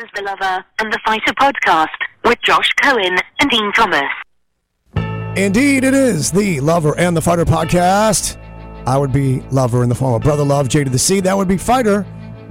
is the Lover and the Fighter podcast with Josh Cohen and Din Thomas. Indeed, it is the Lover and the Fighter podcast. I would be Lover in the form of Brother Love, J to the C. That would be Fighter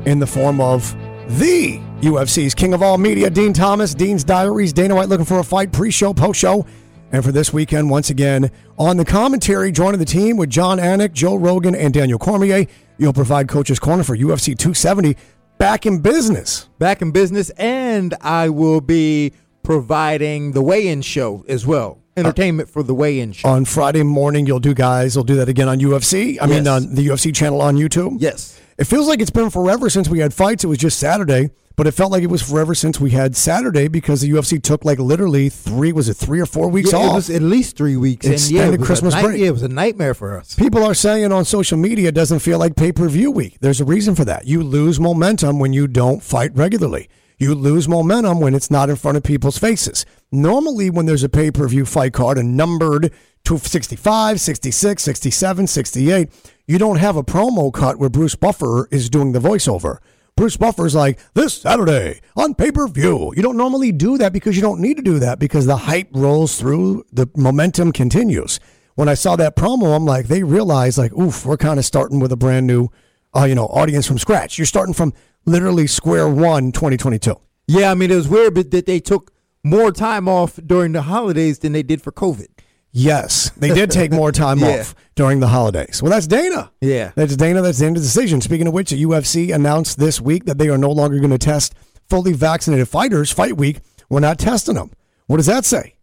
in the form of the UFC's King of All Media, Din Thomas, Din's Diaries, Dana White looking for a fight, pre show, post show. And for this weekend, once again, on the commentary, joining the team with Jon Anik, Joe Rogan, and Daniel Cormier, you'll provide Coach's Corner for UFC 270 back in business. Back in business, and I will be providing the weigh-in show as well. Entertainment for the weigh-in show. On Friday morning, you'll do, guys, you'll do that again on UFC. I mean, on the UFC channel on YouTube. yes. It feels like it's been forever since we had fights. It was just Saturday, but it felt like it was forever since we had Saturday because the UFC took like literally three, was it three or four weeks Yeah, off? it was at least three weeks. and yeah, Extended it was Christmas a night- break. Yeah, it was a nightmare for us. People are saying on social media it doesn't feel like pay per view week. There's a reason for that. You lose momentum when you don't fight regularly. You lose momentum when it's not in front of people's faces. Normally, when there's a pay per view fight card and numbered to 65, 66, 67, 68, you don't have a promo cut where Bruce Buffer is doing the voiceover. Bruce Buffer's like, this Saturday on pay per view. You don't normally do that because you don't need to do that because the hype rolls through, the momentum continues when I saw that promo, I'm like, they realize like, oof, we're kind of starting with a brand new, uh, you know, audience from scratch. You're starting from literally square one, 2022. Yeah, I mean, it was weird that they took more time off during the holidays than they did for COVID. Yes, they did take more time Yeah. off during the holidays. Well, that's Dana. Yeah. That's Dana. That's Dana's decision. Speaking of which, the UFC announced this week that they are no longer going to test fully vaccinated fighters. Fight week, we're not testing them. What does that say?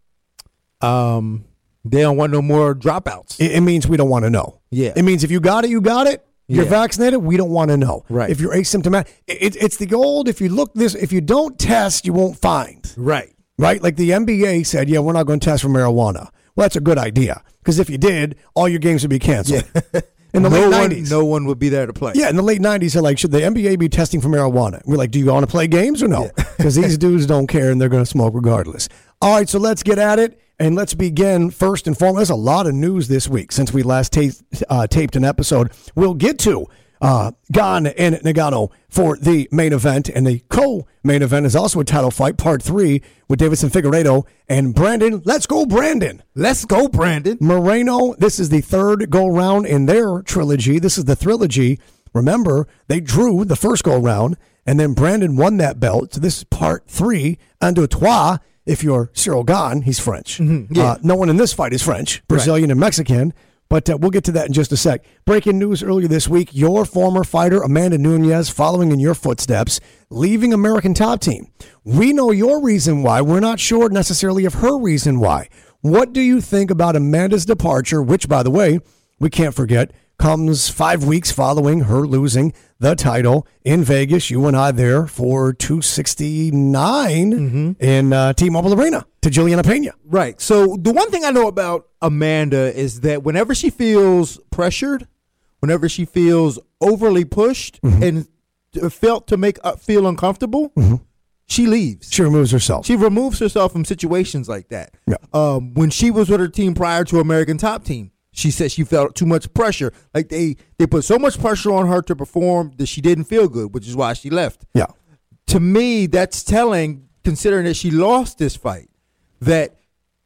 Um, they don't want no more dropouts. It, it means we don't want to know. Yeah. It means if you got it, you got it. You're Yeah. vaccinated. We don't want to know. Right. If you're asymptomatic, it, it's the old. If you look this, if you don't test, you won't find. Right. Right. Like the NBA said, yeah, we're not going to test for marijuana. Well, that's a good idea because if you did, all your games would be canceled. Yeah. In the no late one, 90s. no one would be there to play. Yeah, in the late '90s, they're like, should the NBA be testing for marijuana? We're like, do you want to play games or no? Because these dudes don't care and they're going to smoke regardless. All right, so let's get at it and let's begin first and foremost. There's a lot of news this week since we last ta- uh, taped an episode. We'll get to uh, Gane and Ngannou for the main event, and the co-main event is also a title fight, part three, with Deiveson Figueiredo and Brandon. Let's go, Brandon. Let's go, Brandon. Moreno, this is the third go round in their trilogy. This is the trilogy. Remember, they drew the first go round, and then Brandon won that belt. So this is part three. Deux, trois. If you're Ciryl Gane, he's French. yeah. Uh, no one in this fight is French, Brazilian and Mexican. But uh, we'll get to that in just a sec. Breaking news earlier this week your former fighter, Amanda Nunes, following in your footsteps, leaving American Top Team. We know your reason why. We're not sure necessarily of her reason why. What do you think about Amanda's departure, which, by the way, we can't forget, comes five weeks following her losing the title in Vegas? You and I there for 269 in uh, T-Mobile Arena to Julianna Peña. Right. So the one thing I know about Amanda is that whenever she feels pressured, whenever she feels overly pushed and uh, felt to make uh, feel uncomfortable, she leaves. She removes herself. She removes herself from situations like that. Yeah. Um, when she was with her team prior to American Top Team, she said she felt too much pressure. Like they they put so much pressure on her to perform that she didn't feel good, which is why she left yeah. to me, that's telling, considering that she lost this fight, that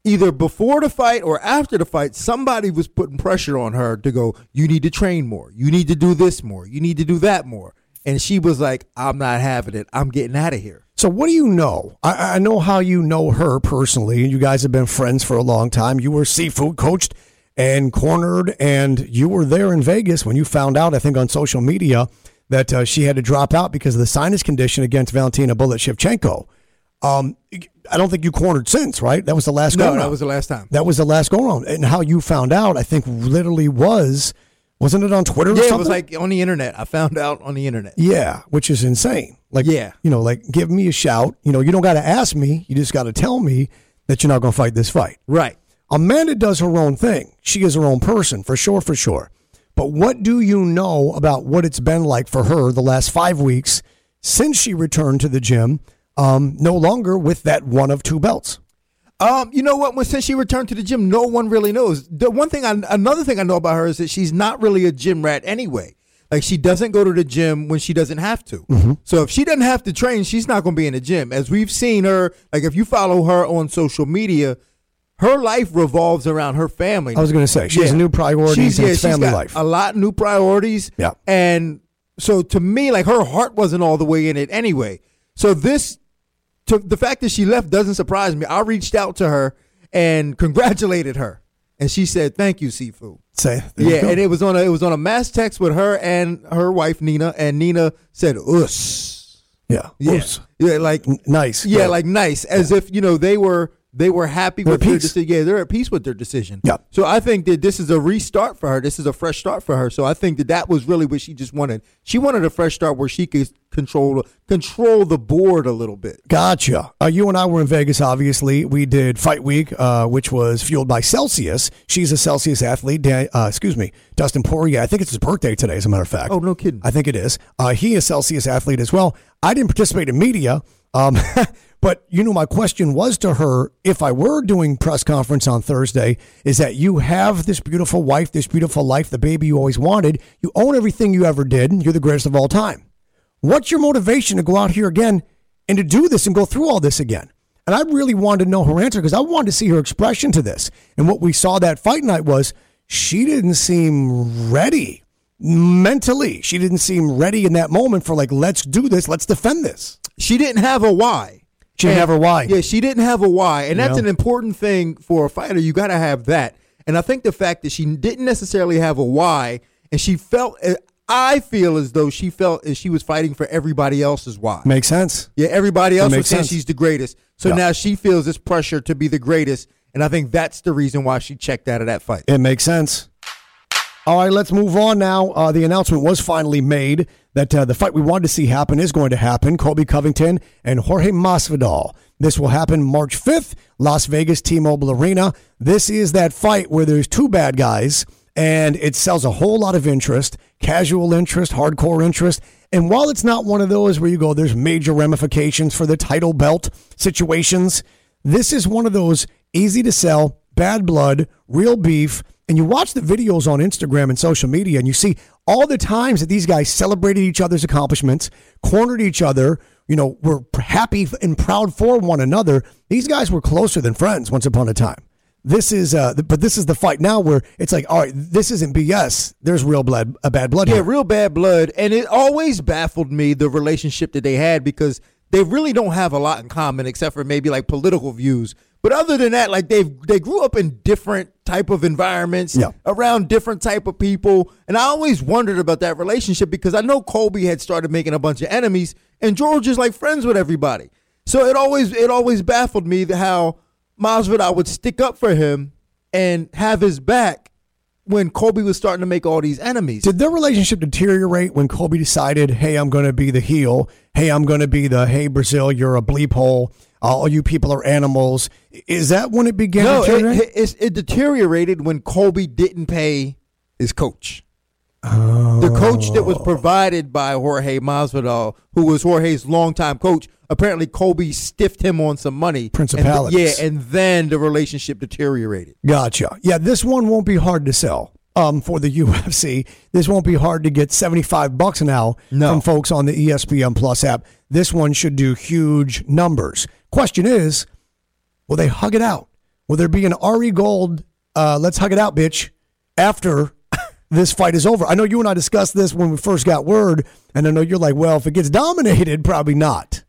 either before the fight or after the fight, somebody was putting pressure on her to go, you need to train more. You need to do this more. You need to do that more. And she was like, I'm not having it. I'm getting out of here. So, what do you know? I, I know how you know her personally. You guys have been friends for a long time. You were Sifu coached and cornered, and you were there in Vegas when you found out, I think, on social media that uh, she had to drop out because of the sinus condition against Valentina Bullet Shevchenko. Um, I don't think you cornered since, right? That was the last go No, that was the last time. That was the last go round. And how you found out, I think, literally was, wasn't it on Twitter or Yeah, something? it was like on the internet. I found out on the internet. Yeah, which is insane. Like, Yeah. you know, like give me a shout. You know, you don't got to ask me. You just got to tell me that you're not going to fight this fight. Right. Amanda does her own thing. She is her own person, for sure, for sure. But what do you know about what it's been like for her the last five weeks since she returned to the gym, um, no longer with that one of two belts? Um, you know what? Since she returned to the gym, no one really knows. The one thing, I, another thing I know about her is that she's not really a gym rat anyway. Like she doesn't go to the gym when she doesn't have to. Mm-hmm. So if she doesn't have to train, she's not going to be in the gym. As we've seen her, like if you follow her on social media, her life revolves around her family. I was going to say she has new priorities She's- in yeah, she's family got life. A lot of new priorities. Yeah. And so to me, like her heart wasn't all the way in it anyway. So this, to the fact that she left doesn't surprise me. I reached out to her and congratulated her, and she said, "Thank you, Sifu." Say, Yeah, and it was on a it was on a mass text with her and her wife Nina, and Nina said, "Us." yeah, Yeah, Oops. yeah, like N- nice. yeah, like nice, as if you know they were they were happy They're with their decision. Yeah, they're at peace with their decision. Yeah. So I think that this is a restart for her. This is a fresh start for her. So I think that that was really what she just wanted. She wanted a fresh start where she could control control the board a little bit. Gotcha. Uh, you and I were in Vegas, obviously. We did Fight Week, uh, which was fueled by Celsius. She's a Celsius athlete. Dan, uh, excuse me, Dustin Poirier. I think it's his birthday today, as a matter of fact. Oh, no kidding. I think it is. Uh, he is Celsius athlete as well. I didn't participate in media, um, but you know, my question was to her: if I were doing press conference on Thursday, is that you have this beautiful wife, this beautiful life, the baby you always wanted. You own everything you ever did. and You're the greatest of all time. What's your motivation to go out here again and to do this and go through all this again? And I really wanted to know her answer because I wanted to see her expression to this. And what we saw that fight night was she didn't seem ready mentally. She didn't seem ready in that moment for like, let's do this, let's defend this. She didn't have a why. She didn't have her why. Yeah, she didn't have a why, and that's Yeah. an important thing for a fighter. You got to have that. And I think the fact that she didn't necessarily have a why, and she felt, eh, I feel as though she felt as she was fighting for everybody else's why. Makes sense. Yeah, everybody else was makes saying sense. she's the greatest. So Yeah. now she feels this pressure to be the greatest, and I think that's the reason why she checked out of that fight. It makes sense. All right, let's move on now. Uh, the announcement was finally made that uh, the fight we wanted to see happen is going to happen. Colby Covington and Jorge Masvidal. This will happen March 5th, Las Vegas T-Mobile Arena. This is that fight where there's two bad guys and it sells a whole lot of interest, casual interest, hardcore interest. And while it's not one of those where you go, there's major ramifications for the title belt situations, this is one of those easy to sell, bad blood, real beef. And you watch the videos on Instagram and social media, and you see all the times that these guys celebrated each other's accomplishments, cornered each other, you know, were happy and proud for one another. These guys were closer than friends once upon a time. This is, uh, but this is the fight now where it's like, all right, this isn't BS. There's real blood, a bad blood Yeah, here. real bad blood. And it always baffled me the relationship that they had because they really don't have a lot in common except for maybe like political views. But other than that, like they've they grew up in different type of environments, Yeah. around different type of people. And I always wondered about that relationship because I know Colby had started making a bunch of enemies and George is like friends with everybody. So it always it always baffled me how Masvidal would stick up for him and have his back when Colby was starting to make all these enemies. Did their relationship deteriorate when Colby decided, hey, I'm going to be the heel? Hey, I'm going to be the, hey, Brazil, you're a bleep hole. Uh, all you people are animals. Is that when it began No, to it, it, it deteriorated when Colby didn't pay his coach. Oh. The coach that was oh. provided by Jorge Masvidal, who was Jorge's longtime coach, apparently Colby stiffed him on some money. And th- yeah, and then the relationship deteriorated. Gotcha. Yeah, this one won't be hard to sell. Um, for the UFC, this won't be hard to get seventy-five bucks now No. from folks on the ESPN Plus app. This one should do huge numbers. Question is, will they hug it out? Will there be an Ari Gold? Uh, let's hug it out, bitch. After this fight is over, I know you and I discussed this when we first got word, and I know you're like, well, if it gets dominated, probably not.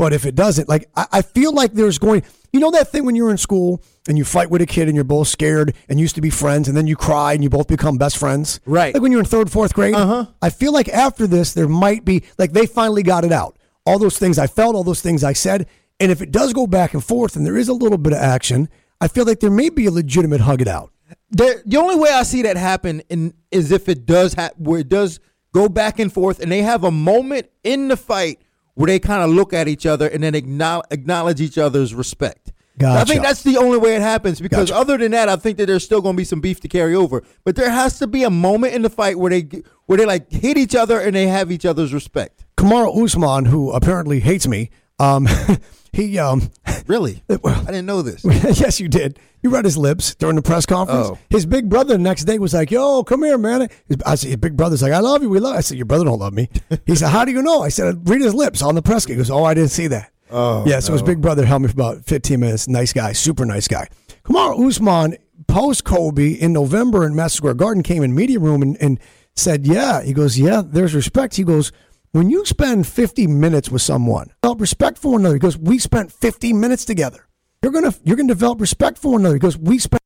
But if it doesn't, like I, I feel like there's going, you know, that thing when you're in school and you fight with a kid and you're both scared and used to be friends, and then you cry and you both become best friends, Right. Like when you're in third, fourth grade. Uh-huh. I feel like after this, there might be like they finally got it out. All those things I felt, all those things I said, and if it does go back and forth and there is a little bit of action, I feel like there may be a legitimate hug it out. The, the only way I see that happen in, is if it does ha- where it does go back and forth, and they have a moment in the fight where they kind of look at each other and then acknowledge, acknowledge each other's respect. I think that's the only way it happens because Gotcha. other than that, I think that there's still going to be some beef to carry over. But there has to be a moment in the fight where they where they like hit each other and they have each other's respect. Kamaru Usman, who apparently hates me, Um, he um, Really? I didn't know this. yes, you did. You read his lips during the press conference. Oh. His big brother the next day was like, "Yo, come here, man." His, I said, "Your big brother's like, I love you. We love." You. I said, "Your brother don't love me." He said, "How do you know?" I said, "Read his lips on the press." He goes, "Oh, I didn't see that." Oh, yeah. So his big brother held me for about 15 minutes. Nice guy, super nice guy. Kamaru Usman post Colby in November in Madison Square Garden came in media room and, and said, "Yeah." He goes, "Yeah, there's respect." He goes. When you spend 50 minutes with someone, develop respect for one another. because we spent 50 minutes together. You're gonna you're gonna develop respect for one another because we spent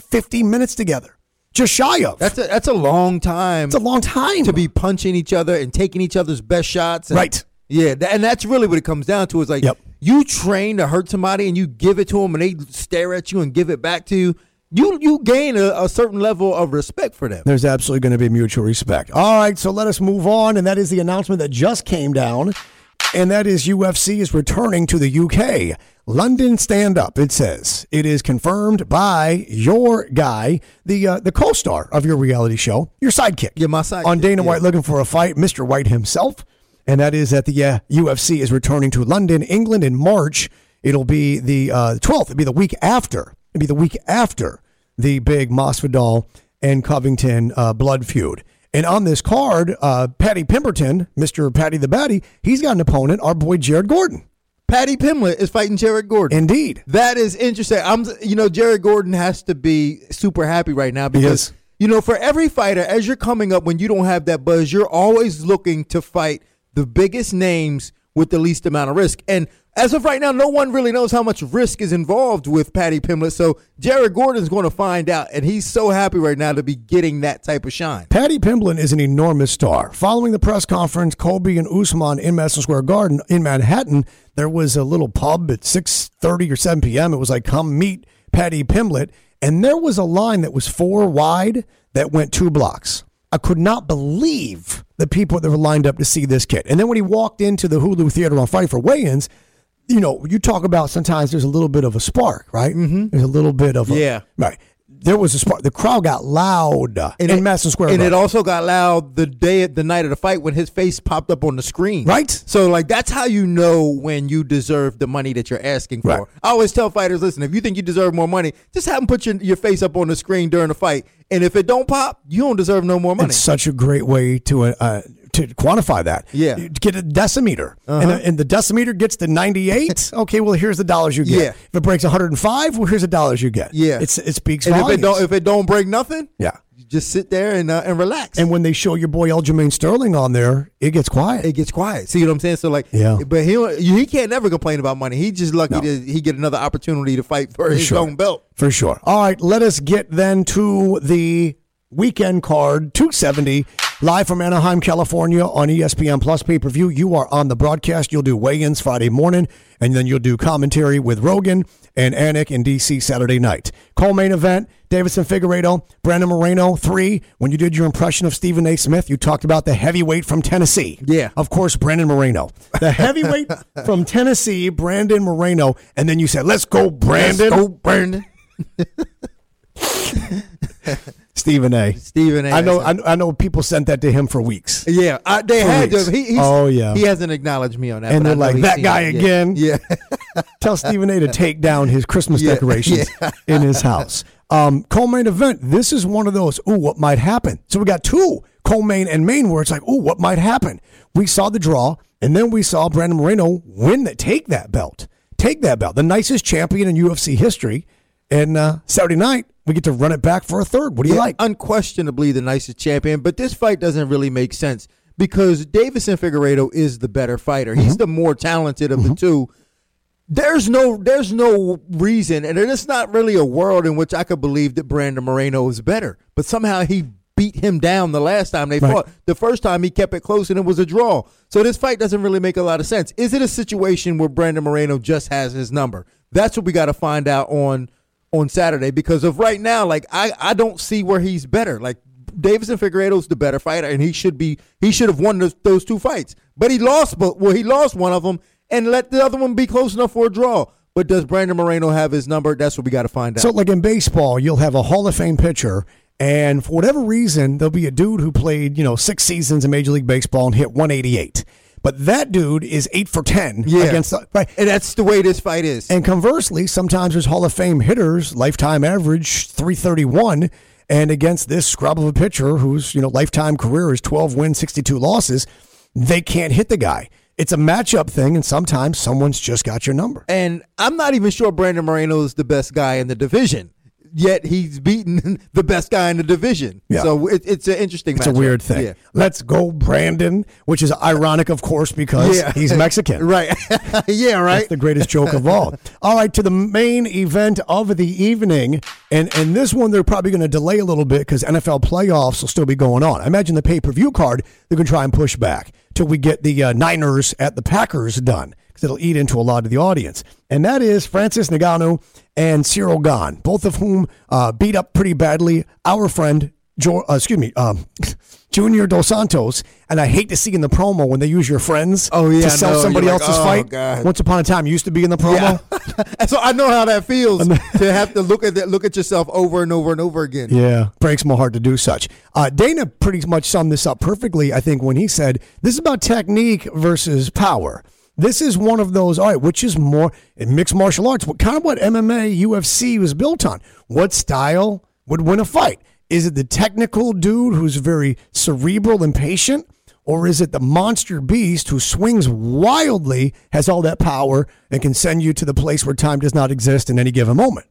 50 minutes together, just shy of. That's a that's a long time It's a long time to be punching each other and taking each other's best shots. and- Right. Yeah, tha- and that's really what it comes down to. Is like Yep. you train to hurt somebody and you give it to them and they stare at you and give it back to you. You you gain a, a certain level of respect for them. There's absolutely going to be mutual respect. All right, so let us move on, and that is the announcement that just came down, and that is UFC is returning to the UK. London Stand Up. It says it is confirmed by your guy, the uh, the co-star of your reality show, your sidekick. Yeah, my sidekick, on Dana yeah. White looking for a fight, Mr. White himself, and that is that the uh, UFC is returning to London, England in March. It'll be the uh, 12th. It'll be the week after. It'll be the week after the big Masvidal and Covington uh, blood feud. And on this card, uh, Paddy Pimblett, Mr. Paddy the Baddy, he's got an opponent, our boy Jared Gordon. Paddy Pimblett is fighting Jared Gordon. Indeed. That is interesting. I'm, you know, Jared Gordon has to be super happy right now because, you know, for every fighter, as you're coming up, when you don't have that buzz, you're always looking to fight the biggest names with the least amount of risk. And as of right now, no one really knows how much risk is involved with Paddy Pimblett. So Jared Gordon's going to find out, and he's so happy right now to be getting that type of shine. Paddy Pimblett is an enormous star. Following the press conference, Colby and Usman in Madison Square Garden in Manhattan, there was a little pub at 6.30 or 7 p.m. It was like, come meet Paddy Pimblett. And there was a line that was four wide that went two blocks. I could not believe the people that were lined up to see this kid. And then when he walked into the Hulu Theater on Fight for Weigh-ins, you know, you talk about sometimes there's a little bit of a spark, right? Mm-hmm. There's a little bit of a, Yeah. right. There was a spark. The crowd got loud in it- Madison Square And it also got loud the day, the night of the fight when his face popped up on the screen. Right. So, like, that's how you know when you deserve the money that you're asking for. Right. I always tell fighters, listen, if you think you deserve more money, just have them put your, your face up on the screen during the fight. And if it don't pop, you don't deserve no more money. It's such a great way to uh, uh, to quantify that. Yeah. Uh-huh. You get a decimeter, and, the, and the decimeter gets to ninety eight. okay, well here's the dollars you get. Yeah. If it breaks one hundred and five, well here's the dollars you get. Yeah. it's it speaks and if volumes. it don't, if it don't break nothing, yeah, you just sit there and uh, and relax. and when they show your boy Aljamain Sterling on there, it gets quiet. it gets quiet. See what I'm saying? So like, Yeah. But he he can't never complain about money. He just lucky to he get another opportunity to fight for his sure. own belt. For sure. All right, let us get then to the weekend card 270 live from Anaheim, California on ESPN Plus pay per view. You are on the broadcast. You'll do weigh ins Friday morning, and then you'll do commentary with Rogan and Anik in DC Saturday night. Co main event Deiveson Figueiredo, Brandon Moreno, three. When you did your impression of Stephen A. Smith, you talked about the heavyweight from Tennessee. Yeah. Of course, Brandon Moreno. The heavyweight from Tennessee, Brandon Moreno. And then you said, let's go, Brandon. Let's go, Brandon. Stephen A. Stephen A. I know. I, I know. People sent that to him for weeks, Yeah, I, they For had weeks. to. He, he's, Oh, yeah. he hasn't acknowledged me on that. And they're like, "That guy it." Again?" Yeah, tell Stephen A. to take down his Christmas Yeah, decorations in his house. Um, co-main event. This is one of those. Ooh, what might happen? So we got two co-main and main where it's like, ooh, what might happen? We saw the draw, and then we saw Brandon Moreno win that, take that belt, take that belt, the nicest champion in UFC history. And uh, Saturday night, we get to run it back for a third. What do you Yeah, like? unquestionably the nicest champion. But this fight doesn't really make sense because Deiveson Figueiredo is the better fighter. Mm-hmm. He's the more talented of the two. There's no there's no reason, and it's not really a world in which I could believe that Brandon Moreno is better. But somehow he beat him down the last time they Right. fought. The first time he kept it close and it was a draw. So this fight doesn't really make a lot of sense. Is it a situation where Brandon Moreno just has his number? That's what we got to find out on on Saturday because of right now, like I, I don't see where he's better. Like Davis Deiveson Figueiredo's the better fighter, and he should be he should have won those, those two fights. But he lost, but well, he lost one of them and let the other one be close enough for a draw. But does Brandon Moreno have his number? That's what we got to find out. So, like in baseball, you'll have a Hall of Fame pitcher, and for whatever reason, there'll be a dude who played, you know, six seasons in Major League Baseball and hit 188. But that dude is eight for ten Yeah. against the, right. And that's the way this fight is. And conversely, sometimes there's Hall of Fame hitters, lifetime average 331, and against this scrub of a pitcher whose, you know, lifetime career is 12 wins, 62 losses, they can't hit the guy. It's a matchup thing, and sometimes someone's just got your number. And I'm not even sure Brandon Moreno is the best guy in the division. Yet he's beaten the best guy in the division. Yeah. So it, it's an interesting. It's a weird thing. Yeah. Let's go, Brandon, which is ironic, of course, because Yeah. he's Mexican. Right. yeah. Right. That's the greatest joke of all. All right, to the main event of the evening, and and this one they're probably going to delay a little bit because NFL playoffs will still be going on. I imagine the pay per view card they're going to try and push back till we get the uh, Niners at the Packers done because it'll eat into a lot of the audience. And that is Francis Ngannou and Ciryl Gane, both of whom uh, beat up pretty badly our friend. Jo- uh, excuse me, um, Junior Dos Santos, and I hate to see in the promo when they use your friends Oh, yeah, to sell know. somebody like, else's oh, fight. God. Once upon a time, you used to be in the promo. And so I know how that feels to have to look at that, look at yourself over and over and over again. Yeah, breaks my heart to do such. Uh, Dana pretty much summed this up perfectly, I think, when he said this is about technique versus power. This is one of those, all right, which is more in mixed martial arts, what kind of what MMA, UFC was built on. What style would win a fight? Is it the technical dude who's very cerebral and patient? Or is it the monster beast who swings wildly, has all that power, and can send you to the place where time does not exist in any given moment?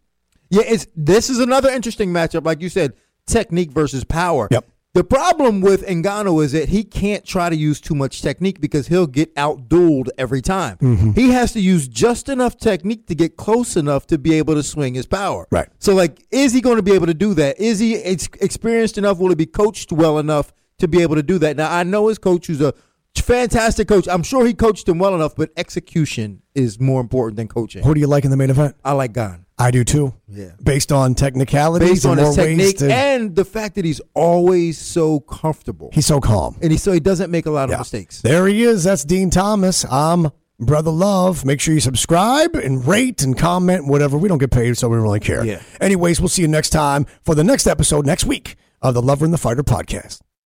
Yeah, it's this is another interesting matchup, like you said, technique versus power. Yep. The problem with Ngannou is that he can't try to use too much technique because he'll get outdueled every time. Mm-hmm. He has to use just enough technique to get close enough to be able to swing his power. Right. So, like, is he going to be able to do that? Is he ex- experienced enough? Will he be coached well enough to be able to do that? Now, I know his coach, who's a fantastic coach. I'm sure he coached him well enough, but execution is more important than coaching. Who do you like in the main event? I like Gane. I do too. Yeah. Based on technicalities based on his technique to- and the fact that he's always so comfortable he's so calm. and he so he doesn't make a lot of Yeah. mistakes. There he is. That's Din Thomas. I'm Brother Love. Make sure you subscribe and rate and comment, whatever. We don't get paid, so we don't really care. Yeah. Anyways, we'll see you next time for the next episode next week of the Lover and the Fighter podcast.